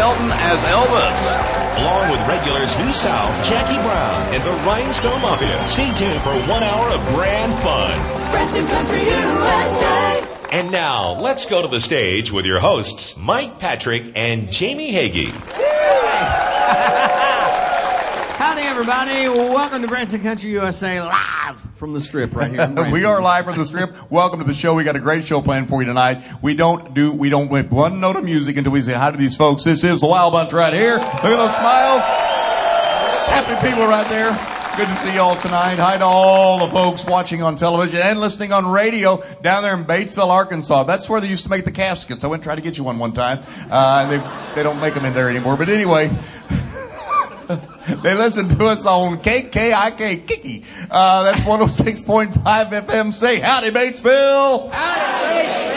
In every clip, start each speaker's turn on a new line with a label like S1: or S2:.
S1: Pelton as Elvis.
S2: Along with regulars New South, Jackie Brown, and the Rhinestone Mafia. Stay tuned for one hour of grand fun.
S3: Branson Country USA.
S2: And now, let's go to the stage with your hosts, Mike Patrick and Jamie Hagee.
S4: Howdy, everybody. Welcome to Branson Country USA live from the strip right here.
S5: we are live from the strip. Welcome to the show. We got a great show planned for you tonight. We don't do, we don't whip one note of music until we say hi to these folks. This is the Wild Bunch right here. Look at those smiles. Happy people right there. Good to see y'all tonight. Hi to all the folks watching on television and listening on radio down there in Batesville, Arkansas. That's where they used to make the caskets. I went and tried to get you one one time. Uh, they, they don't make them in there anymore. But anyway, they listen to us on KKIK Kiki. Uh, that's 106.5 FM. Say howdy, Batesville. Howdy Batesville.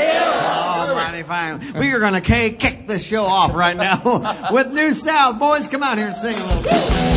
S4: Alrighty, fine. We are going to K kick this show off right now with New South. Boys, come out here and sing a little bit.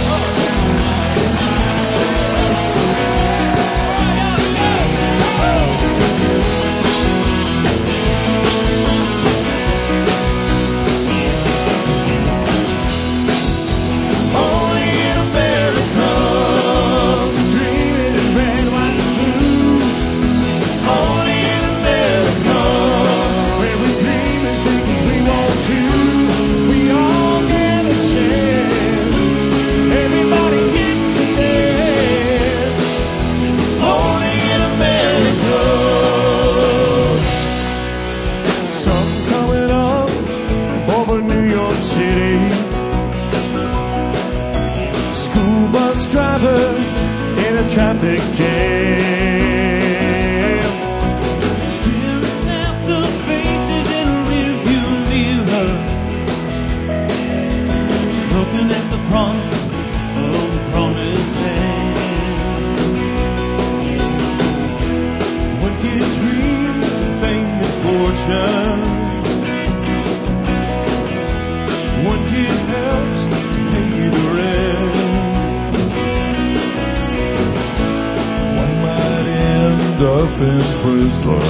S6: Up in prison.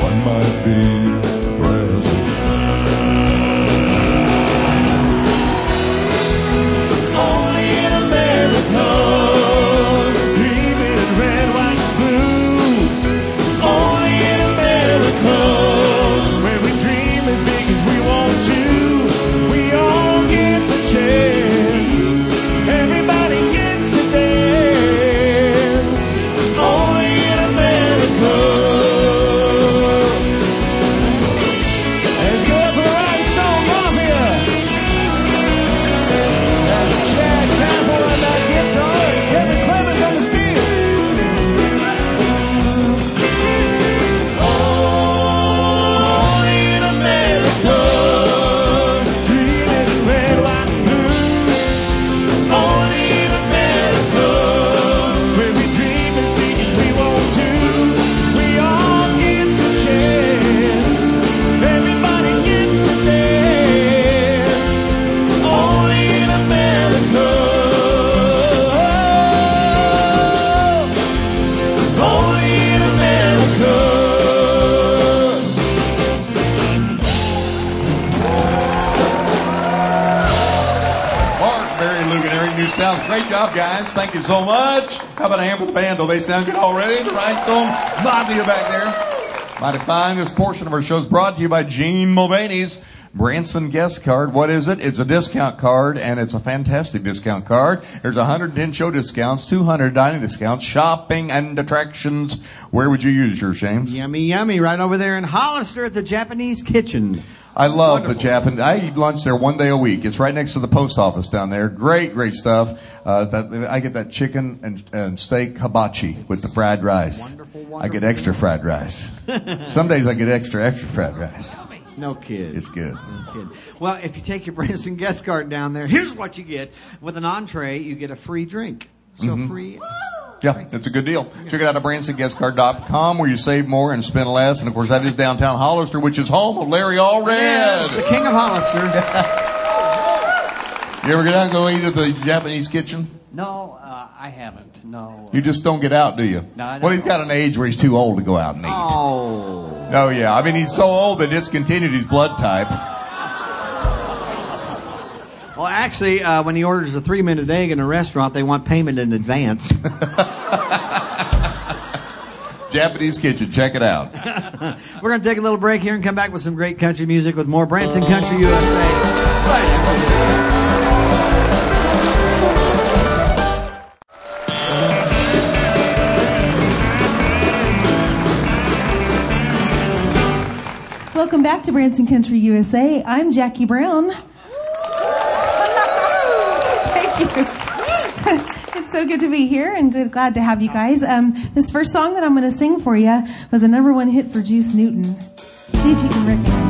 S6: One might be
S5: Great job, guys. Thank you so much. How about a hand for the band? Do they sound good already? The Rhinestone Mafia back there. Mighty fine. This portion of our show is brought to you by Gene Mulvaney's Branson guest card. What is it? It's a discount card, and it's a fantastic discount card. There's 110 show discounts, 200 dining discounts, shopping and attractions. Where would you use yours, James?
S4: Yummy, yummy. Right over there in Hollister at the Japanese Kitchen.
S5: I love the Japan. I eat lunch there one day a week. It's right next to the post office down there. Great, great stuff. Uh, that, I get that chicken and, and steak hibachi with the fried rice.
S4: Wonderful,
S5: I get extra fried rice. Some days I get extra, extra fried rice.
S4: No kid.
S5: It's good.
S4: No kid. Well, if you take your Branson guest card down there, here's what you get. With an entree, you get a free drink. So
S5: Mm-hmm.
S4: free.
S5: Yeah, it's a good deal. Check it out at BransonGuestCard.com where you save more and spend less. And of course, that is downtown Hollister, which is home of Larry Allred.
S4: Yes, the king of Hollister.
S5: You ever get out and go eat at the Japanese kitchen?
S4: No, uh, I haven't. No.
S5: You just don't get out, do you?
S4: No,
S5: well, he's got an age where he's too old to go out and eat.
S4: Oh.
S5: Oh yeah, I mean he's so old they discontinued his blood type.
S4: Well, actually, uh, when he orders a three-minute egg in a restaurant, they want payment in advance.
S5: Japanese kitchen, check it out.
S4: We're going to take a little break here and come back with some great country music with more Branson Country USA. Right after this.
S7: Welcome back to Branson Country USA. I'm Jackie Brown. It's so good to be here and good, glad to have you guys. Um, this first song that I'm going to sing for you was a number one hit for Juice Newton. See if you can recognize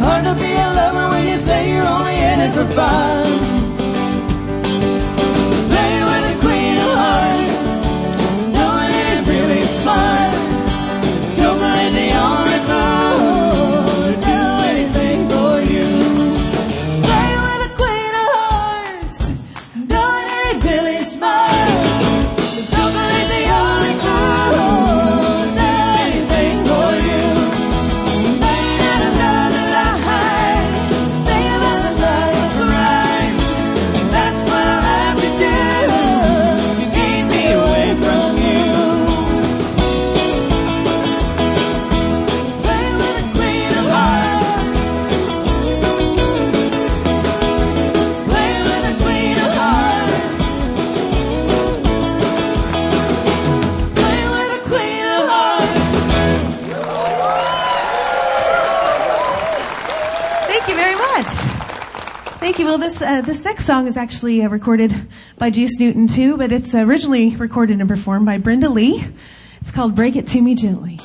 S7: hard to be a lover when you say you're only in it for fun. Uh, this next song is actually uh, recorded by Juice Newton too, but it's originally recorded and performed by Brenda Lee. It's called "Break It to Me Gently."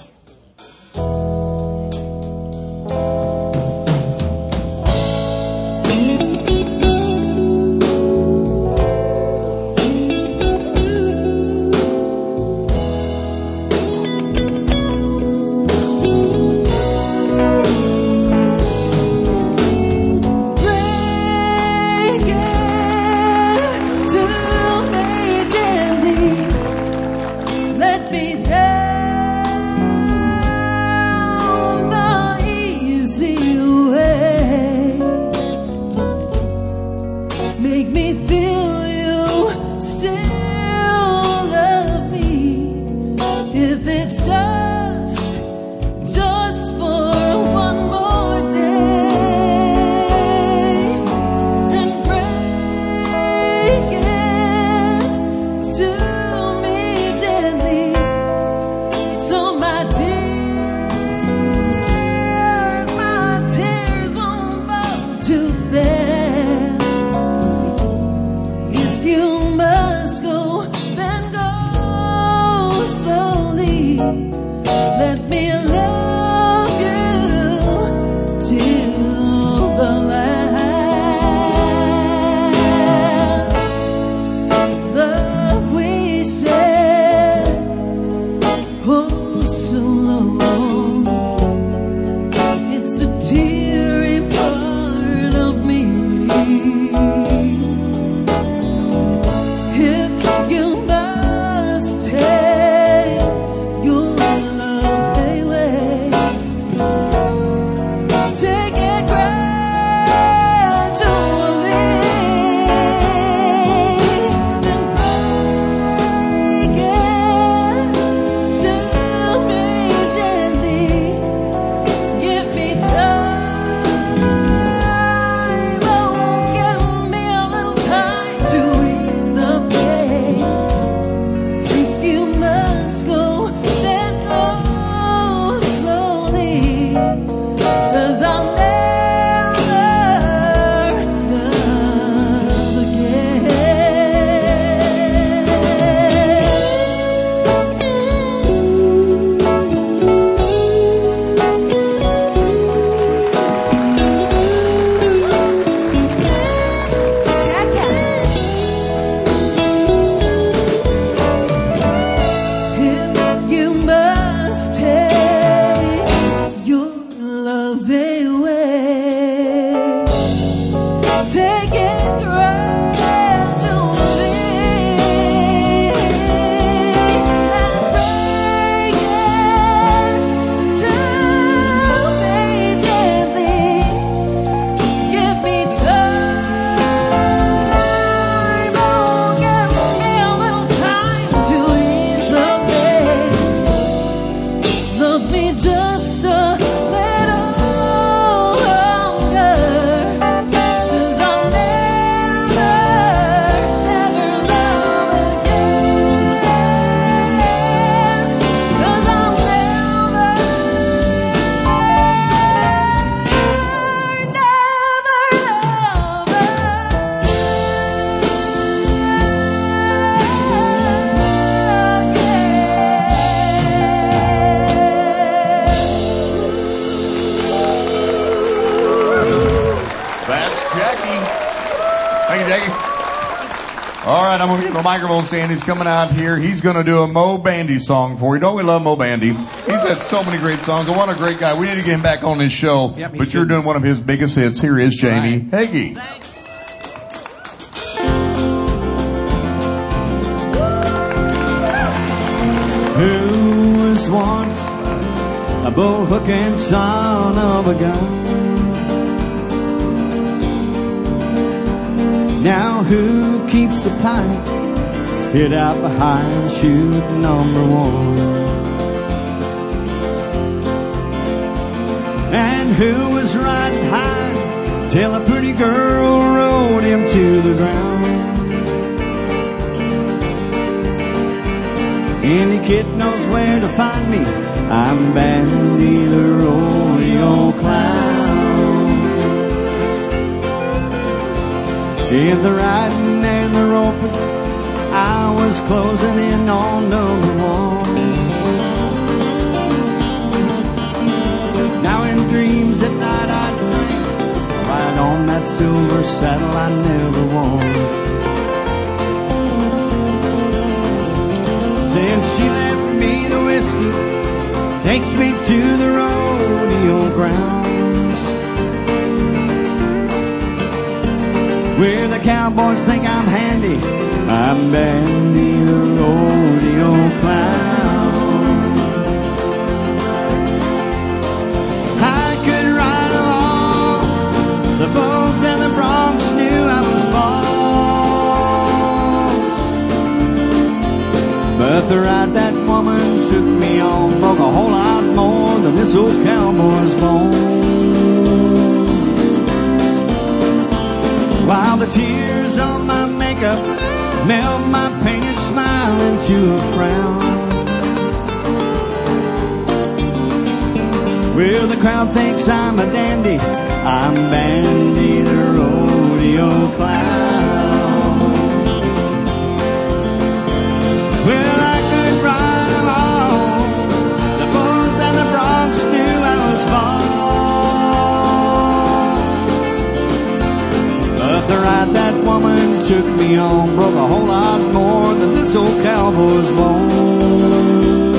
S7: To
S5: get the microphone stand. He's coming out here. He's going to do a Moe Bandy song for you. Don't we love Moe Bandy? He's had so many great songs. And what a great guy. We need to get him back on his show.
S8: Yep,
S5: but you're
S8: good.
S5: doing one of his biggest hits. Here is Jamie
S8: Right.
S5: Hagee.
S4: Who was once a bullhook and son of a gun? Now who keeps a pipe hid out behind chute number one? And who was riding high till a pretty girl rode him to the ground? Any kid knows where to find me. I'm Bandy the rodeo clown. In the riding and the roping, I was closing in on number one. Now in dreams at night I dream, ride on that silver saddle I never won. Since she left me the whiskey, takes me to the rodeo grounds. Where the cowboys think I'm handy, I'm Bandy the rodeo clown. I could ride along, the bulls and the broncs knew I was born. But the ride that woman took me on, broke a whole lot more than this old cowboy's bone. While the tears on my makeup melt my painted smile into a frown. Well, the crowd thinks I'm a dandy. I'm Bandy the rodeo clown. Woman took me on broke a whole lot more than this old cowboy's bone.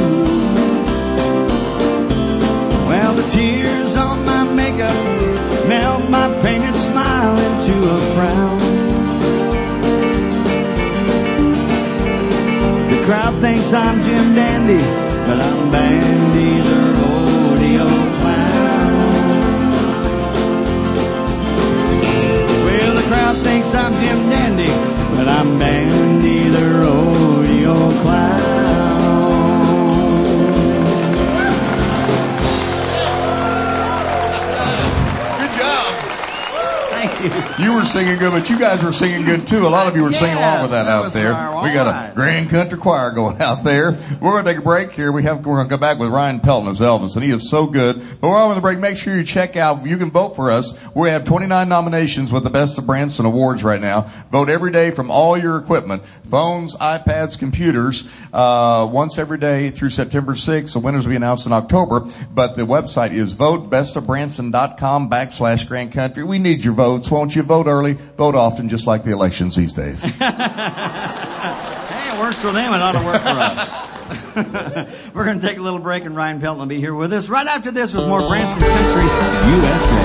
S4: Well, the tears on my makeup melt my painted smile into a frown. The crowd thinks I'm Jim Dandy, but I'm Bandy thinks I'm Jim Dandy, but I'm Bandy the rodeo clown. you.
S5: Were singing good, but you guys were singing good too. A lot of you were singing along with that, out there. we got a grand country choir going out there. We're going to take a break here. We have we're going to come back with Ryan Pelton as Elvis, and he is so good. But we're on the break. Make sure you check out. You can vote for us. We have 29 nominations with the Best of Branson awards right now. Vote every day from all your equipment, phones, iPads, computers. Uh, once every day through September 6th. The winners will be announced in October. But the website is votebestofbranson.com backslash Grand Country. We need your votes. Won't you vote early? Vote often, just like the elections these days.
S4: Hey, it works for them. It ought to work for us. We're going to take a little break, and Ryan Pelton will be here with us right after this with more Branson Country USA.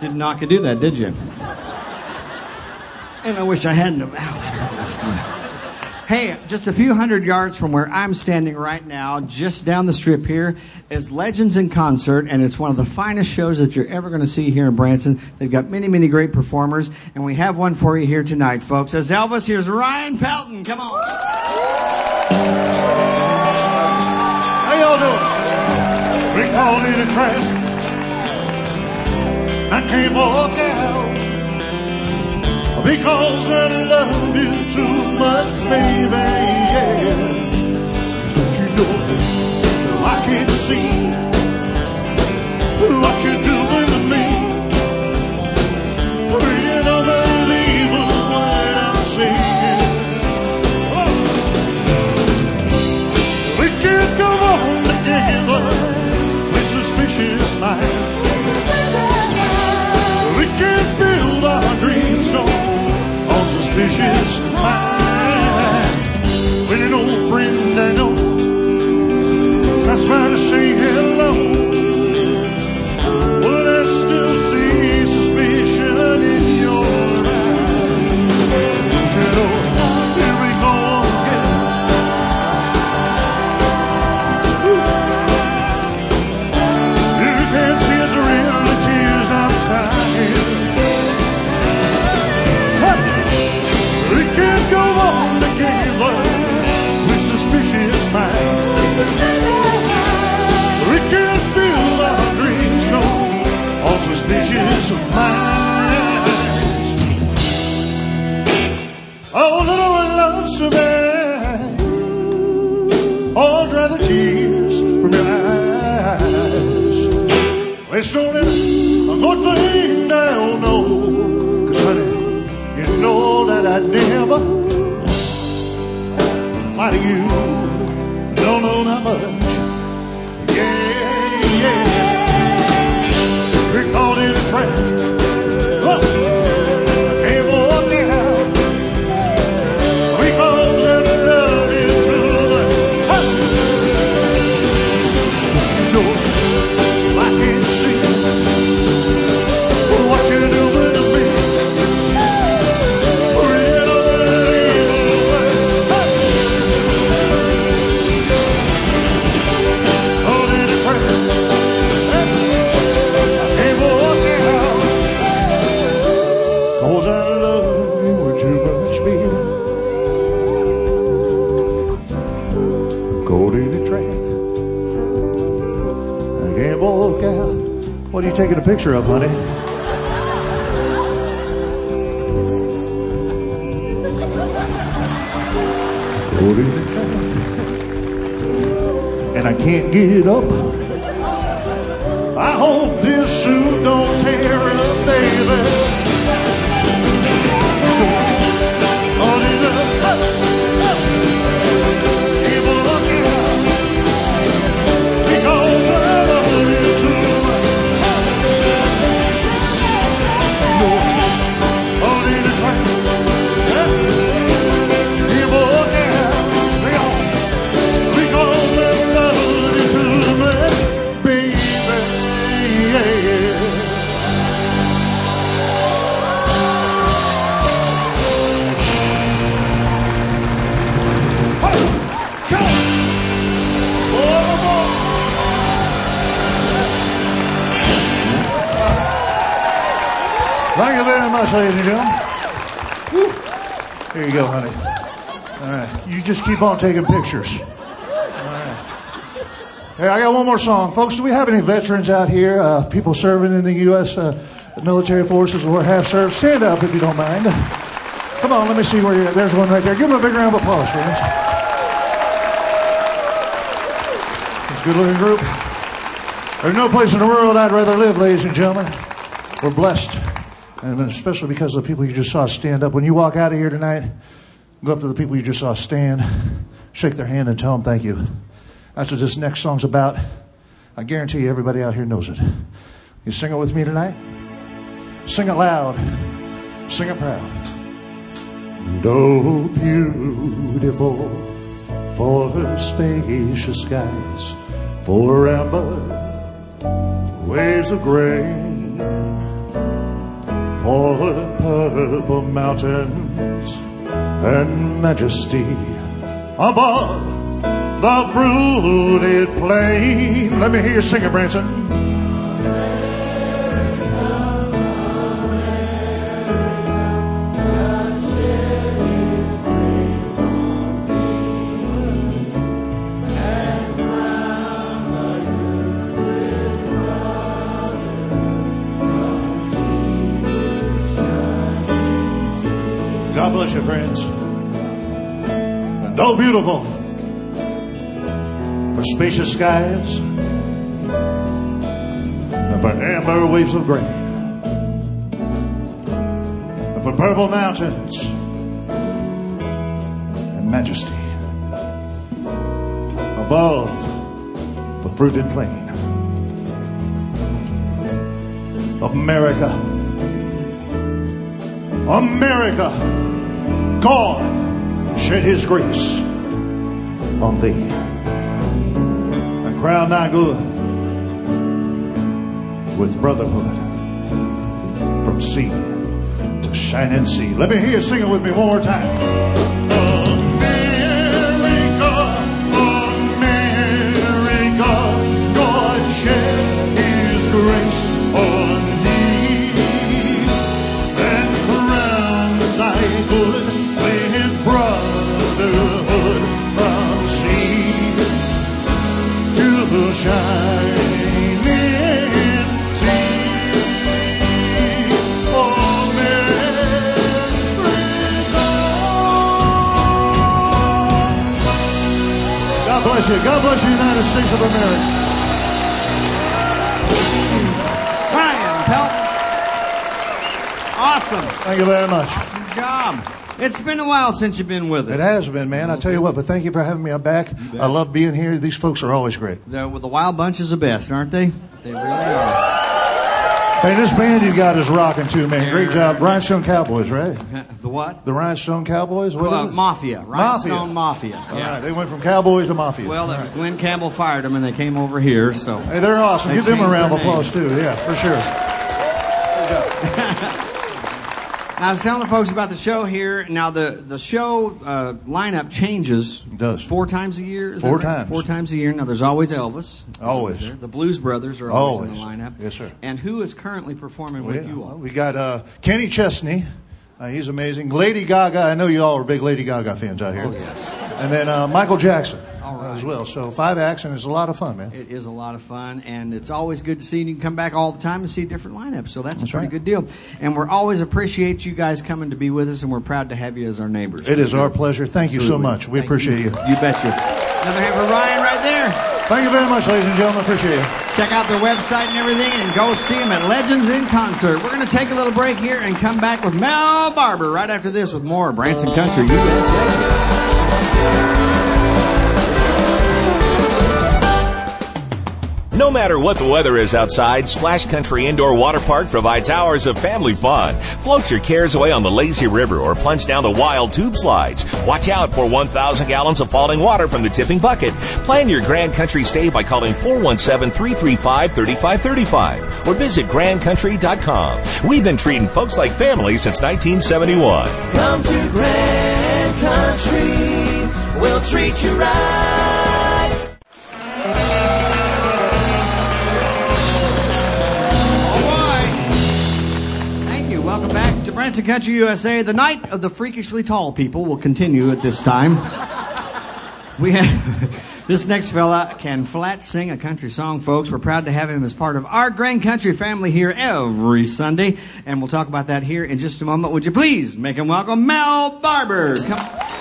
S4: Didn't know I do that, did you? And I wish I hadn't. Hey, just a few hundred yards from where I'm standing right now, just down the strip here, is Legends in Concert, and it's one of the finest shows that you're ever going to see here in Branson. They've got many, many great performers, and we have one for you here tonight, folks. As Elvis, here's Ryan Pelton. Come on.
S9: How y'all doing? We called it a trap. I can't out because I love you too much, baby. Yeah. Don't you know I can't see what you're doing caught picture honey. And I can't get it up. Ladies and gentlemen. Here you go, honey. All right. You just keep on taking pictures. All right. Hey, I got one more song. Folks, do we have any veterans out here? Uh, people serving in the U.S. Uh, military forces or have served? Stand up if you don't mind. Come on, let me see where you're at. There's one right there. Give them a big round of applause, friends. Good looking group. There's no place in the world I'd rather live, ladies and gentlemen. We're blessed. And especially because of the people you just saw stand up. When you walk out of here tonight, go up to the people you just saw stand, shake their hand, and tell them thank you. That's what this next song's about. I guarantee you everybody out here knows it. You sing it with me tonight? Sing it loud. Sing it proud. And oh, beautiful for her spacious skies, for amber waves of grain for the purple mountains and majesty above the fruited plain. Let me hear you sing it, Branson. Bless you, friends. And oh, beautiful. For spacious skies. And for amber waves of grain. And for purple mountains. And majesty. Above the fruited plain. America, America, God shed his grace on thee and crown thy good with brotherhood from sea to shining sea. Let me hear you sing it with me one more time. God bless you. God bless the United States of America.
S4: Ryan Pelton. Awesome.
S9: Thank you very much.
S4: Good job. It's been a while since you've been with us.
S9: It has been, man. I tell you what, but thank you for having me I'm back. I love being here. These folks are always great.
S4: The, the Wild Bunch is the best, aren't they? They really are.
S9: Hey, this band you got is rocking too, man. Great job. Rhinestone Cowboys, right?
S4: The what?
S9: The Rhinestone Cowboys? What is it?
S4: Mafia. Rhinestone Mafia.
S9: All
S4: Yeah.
S9: right, they went from Cowboys to Mafia.
S4: Well, uh, Glen Campbell fired them and they came over here, so.
S9: hey, they're awesome.
S4: They
S9: Give them a
S4: changed
S9: round of
S4: name.
S9: applause, too. Yeah, for sure.
S4: I was telling the folks about the show here. Now, the, the show uh, lineup changes.
S9: It does.
S4: Four times a year? Is
S9: Four
S4: right?
S9: times.
S4: Four times a year. Now, there's always Elvis.
S9: Always.
S4: there. The Blues Brothers are always, in the lineup.
S9: Yes, sir.
S4: And who is currently performing
S9: Well,
S4: with
S9: yeah,
S4: you all?
S9: we got uh, Kenny Chesney. Uh, he's amazing. Lady Gaga. I know you all are big Lady Gaga fans out here.
S4: Oh, yes.
S9: And then uh, Michael Jackson.
S4: Right.
S9: as well. So five acts, and it's a lot of fun, man.
S4: It is a lot of fun, and it's always good to see you. You can come back all the time and see different lineups, so that's, a pretty
S9: right.
S4: good deal. And we're always appreciate you guys coming to be with us, and we're proud to have you as our neighbors.
S9: It is our pleasure. Thank you so much. We
S4: Thank
S9: appreciate you.
S4: You betcha. Another hand for Ryan right there.
S9: Thank you very much, ladies and gentlemen. Appreciate you.
S4: Check out their website and everything, and go see them at Legends in Concert. We're going to take a little break here and come back with Mel Barber right after this with more Branson Country USA.
S2: No matter what the weather is outside, Splash Country Indoor Water Park provides hours of family fun. Float your cares away on the lazy river or plunge down the wild tube slides. Watch out for 1,000 gallons of falling water from the tipping bucket. Plan your Grand Country stay by calling 417-335-3535 or visit grandcountry.com. We've been treating folks like family since 1971.
S7: Come to Grand Country, we'll treat you right.
S4: To Country USA. The night of the freakishly tall people will continue at this time. We have this next fella can flat sing a country song, folks. We're proud to have him as part of our Grand Country family here every Sunday, and we'll talk about that here in just a moment. Would you please make him welcome Mel Barber? Come.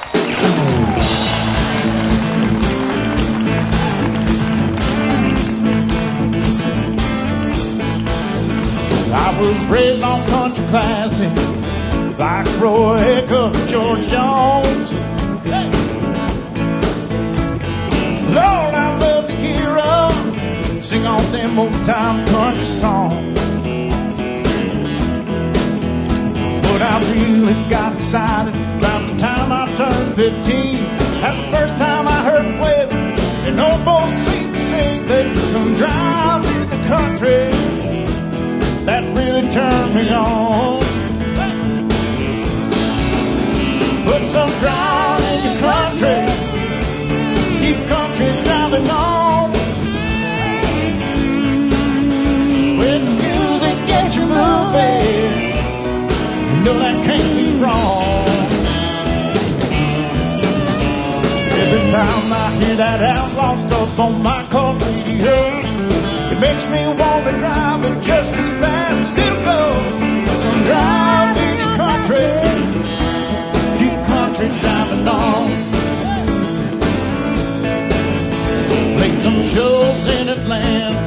S6: Was raised on country classic, like Roy Acuff, George Jones. Hey. Lord, I love to hear 'em sing all them old time country songs. But I really got excited about the time I turned 15. That's the first time I heard them it. And almost seemed to sing that some drive in the country really turned me on. Put some ground in your country, keep country driving on. When music gets you moving, you know that can't be wrong. Every time I hear that outlaw stuff on my car radio, it makes me want to drive it just as fast as. Some shows in Atlanta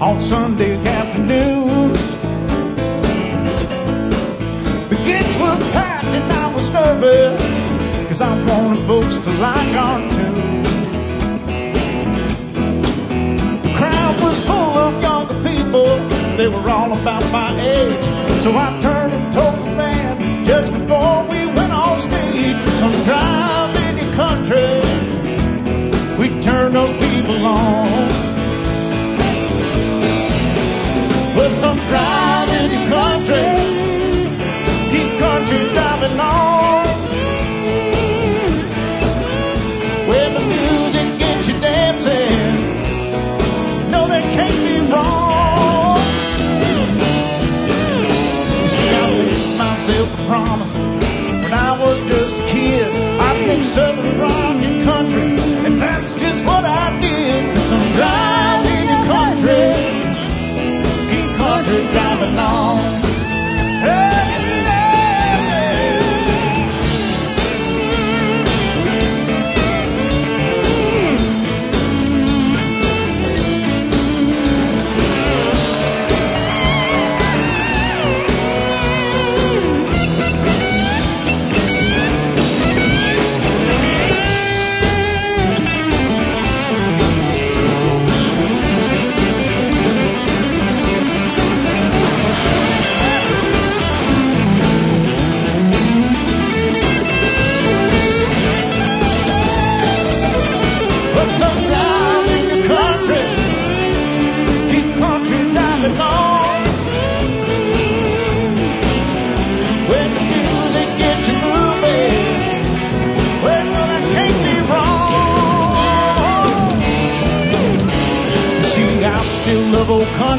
S6: on Sunday afternoons. The gigs were packed and I was nervous, cause I wanted folks to like our tune. The crowd was full of younger people. They were all about my age. So I turned and told the band just before we went on stage. Some drive in your country. We turn those people on. Put some drive in your country. Keep country driving on. When the music gets you dancing no, that can't be wrong. When I was just a kid. I'd make southern rock and country, and that's just what I did. Put some drive in country, keep country driving on.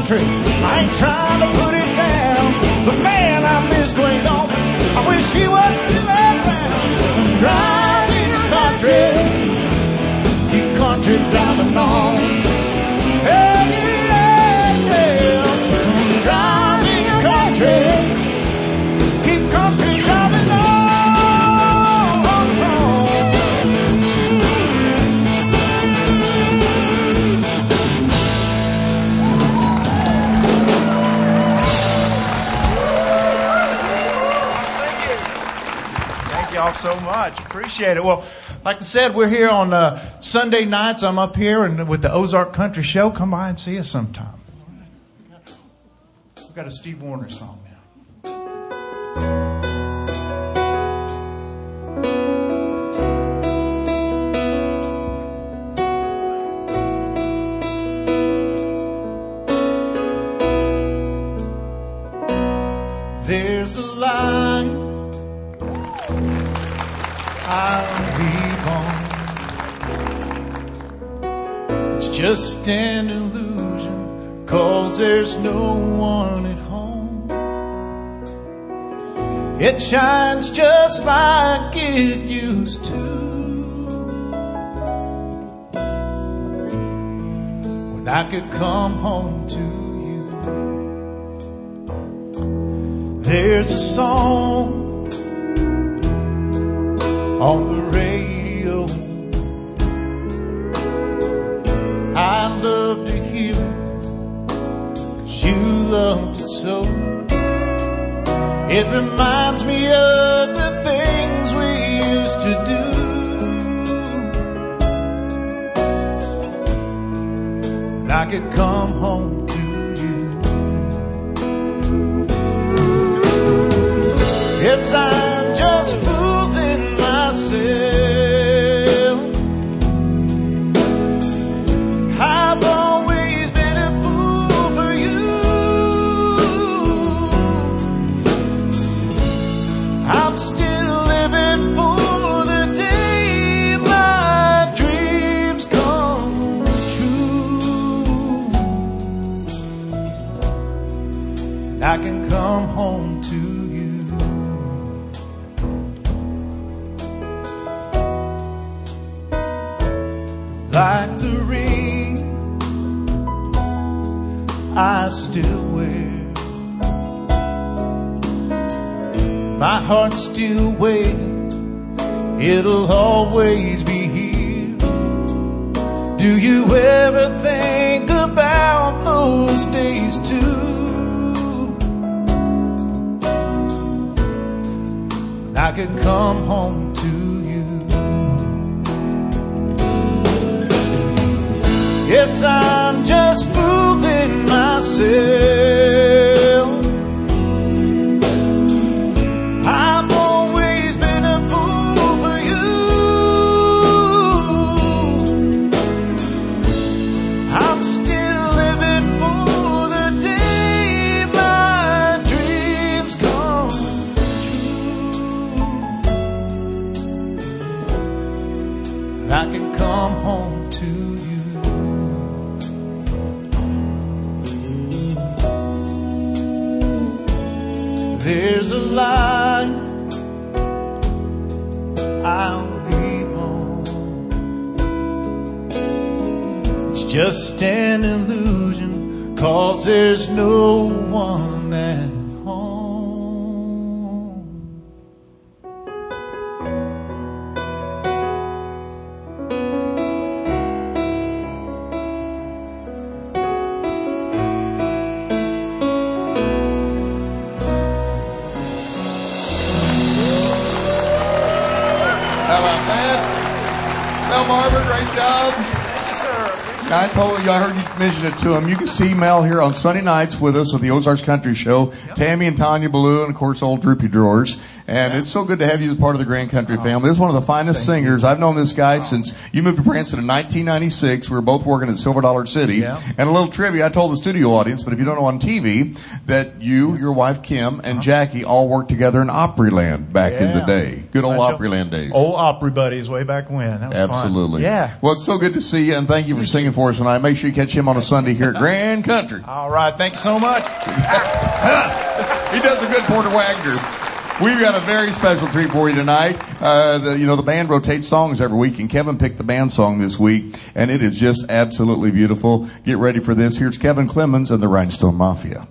S6: Country. I ain't trying to put so much. Appreciate it. Well, like I said, we're here on uh, Sunday nights. I'm up here and with the Ozark Country Show. Come by and see us sometime. We've got a Steve Wariner song now. There's a line I'll leave on. It's just an illusion, cause there's no one at home. It shines just like it used to. When I could come home to you. There's a song on the radio. I love to hear it, cause you loved it so. It reminds me of the things we used to do. And I could come home to you. Yes, I'm Lie I'll leave on. It's just an illusion, cause there's no one at
S5: I you, heard you mention it to him. You can see Mel here on Sunday nights with us with the Ozarks Country Show. Tammy and Tanya Ballou, and of course, old Droopy Drawers. And it's so good to have you as part of the Grand Country uh-huh. family. This is one of the finest singers. I've known this guy uh-huh. since you moved to Branson in 1996. We were both working at Silver Dollar City.
S6: Yeah.
S5: And a little trivia, I told the studio audience, but if you don't know on TV, that you, your wife Kim, and uh-huh. Jackie all worked together in Opryland back in the day. Good old Opryland days.
S6: Old Opry buddies way back when. Was fun.
S5: Absolutely.
S6: Yeah.
S5: Well, it's so good to see you, and thank you for singing for us tonight. Make sure you catch him on a Sunday here at Grand Country.
S6: All right. Thanks so much.
S5: He does a good Porter Wagoner. We've got a very special treat for you tonight. Uh, the, you know, the band rotates songs every week, and Kevin picked the band song this week, and it is just absolutely beautiful. Get ready for this. Here's Kevin Clements and the Rhinestone Mafia.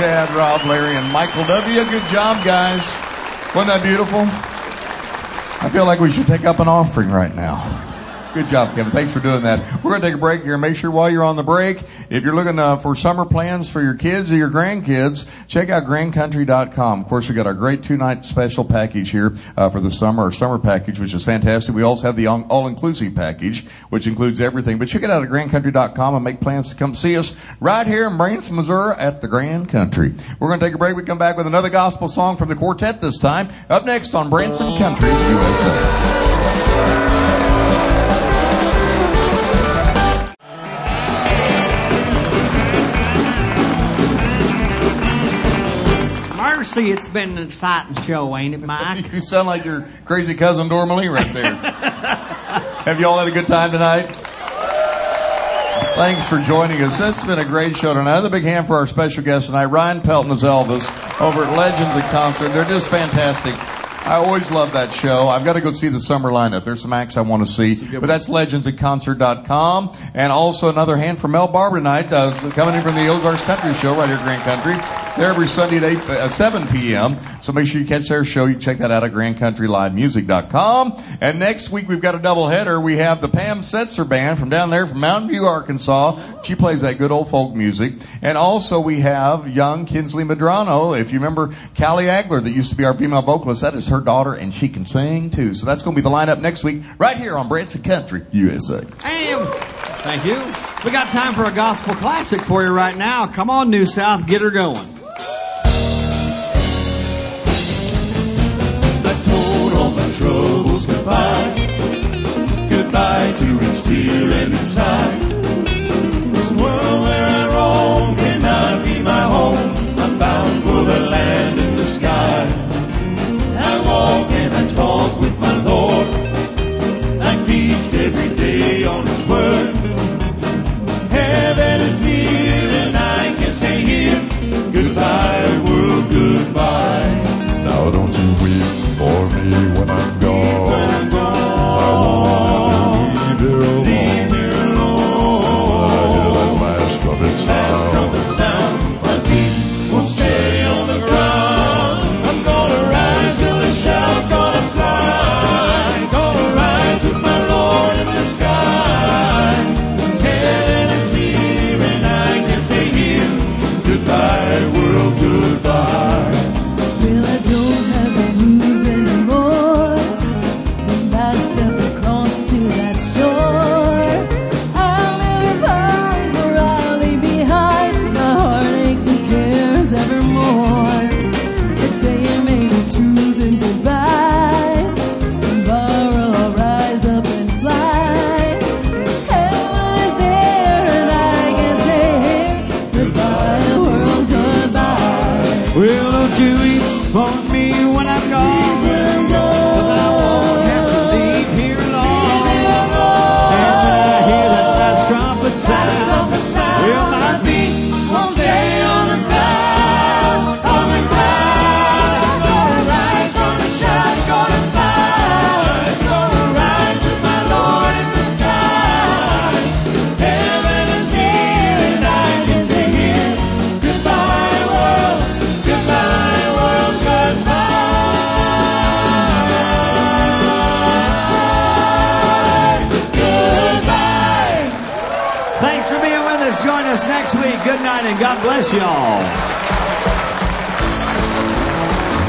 S5: Chad, Rob, Larry, and Michael W. Good job, guys. Wasn't that beautiful? I feel like we should take up an offering right now. Good job, Kevin. Thanks for doing that. We're going to take a break here. Make sure while you're on the break, if you're looking uh, for summer plans for your kids or your grandkids, check out grandcountry.com. Of course, we got our great two-night special package here uh, for the summer, our summer package, which is fantastic. We also have the all- all-inclusive package, which includes everything. But check it out at grandcountry.com and make plans to come see us right here in Branson, Missouri at the Grand Country. We're going to take a break. We come back with another gospel song from the quartet this time. Up next on Branson Country, USA.
S4: Mercy, it's been an exciting show, ain't it, Mike?
S5: You sound like your crazy cousin Dormalee right there. Have you all had a good time tonight? Thanks for joining us. It's been a great show tonight. Another big hand for our special guest tonight, Ryan Pelton as Elvis over at Legends at Concert. They're just fantastic. I always love that show. I've got to go see the summer lineup. There's some acts I want to see. But that's legendsatconcert.com. And also another hand for Mel Barber tonight, uh, coming in from the Ozarks Country Show right here at Grand Country. They're every Sunday at 8, uh, 7 p.m. So make sure you catch their show. You check that out at grandcountrylivemusic.com. And next week we've got a double header. We have the Pam Setser Band from down there from Mountain View, Arkansas. She plays that good old folk music. And also we have young Kinsley Madrano. If you remember Callie Agler that used to be our female vocalist, that is her daughter and she can sing too. So that's going to be the lineup next week right here on Branson Country, USA.
S4: And thank you. We got time for a gospel classic for you right now. Come on, New South, get her going.
S3: Troubles goodbye. Goodbye to each tear and sigh. This world where I roam cannot be my home. I'm bound for the land in the sky. I walk and I talk with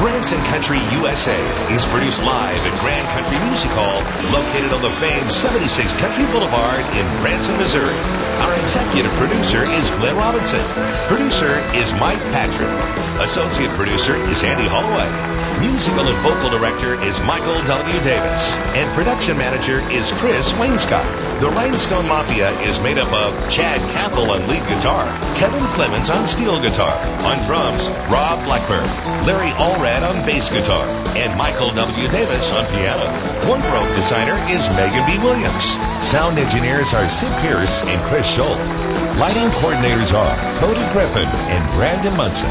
S2: Branson Country USA is produced live at Grand Country Music Hall, located on the famed 76 Country Boulevard in Branson, Missouri. Our executive producer is Glenn Robinson. Producer is Mike Patrick. Associate producer is Andy Holloway. Musical and vocal director is Michael W. Davis. And production manager is Chris Wainscott. The Rhinestone Mafia is made up of Chad Cathell on lead guitar, Kevin Clements on steel guitar, on drums, Rob Blackburn, Larry Allred on bass guitar, and Michael W. Davis on piano. One Wardrobe designer is Megan B. Williams. Sound engineers are Sid Pierce and Chris Scholl. Lighting coordinators are Cody Griffin and Brandon Munson.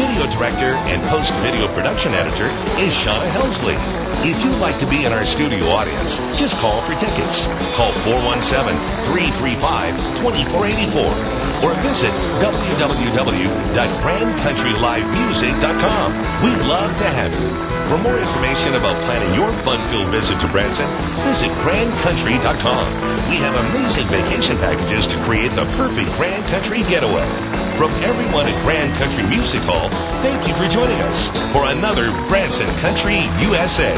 S2: Video director and post video production editor is Shauna Helsley. If you'd like to be in our studio audience, just call for tickets. Call 417 335 2484 or visit www.grandcountrylivemusic.com. We'd love to have you. For more information about planning your fun-filled visit to Branson, visit grandcountry.com. We have amazing vacation packages to create the perfect Grand Country getaway. From everyone at Grand Country Music Hall, thank you for joining us for another Branson Country USA.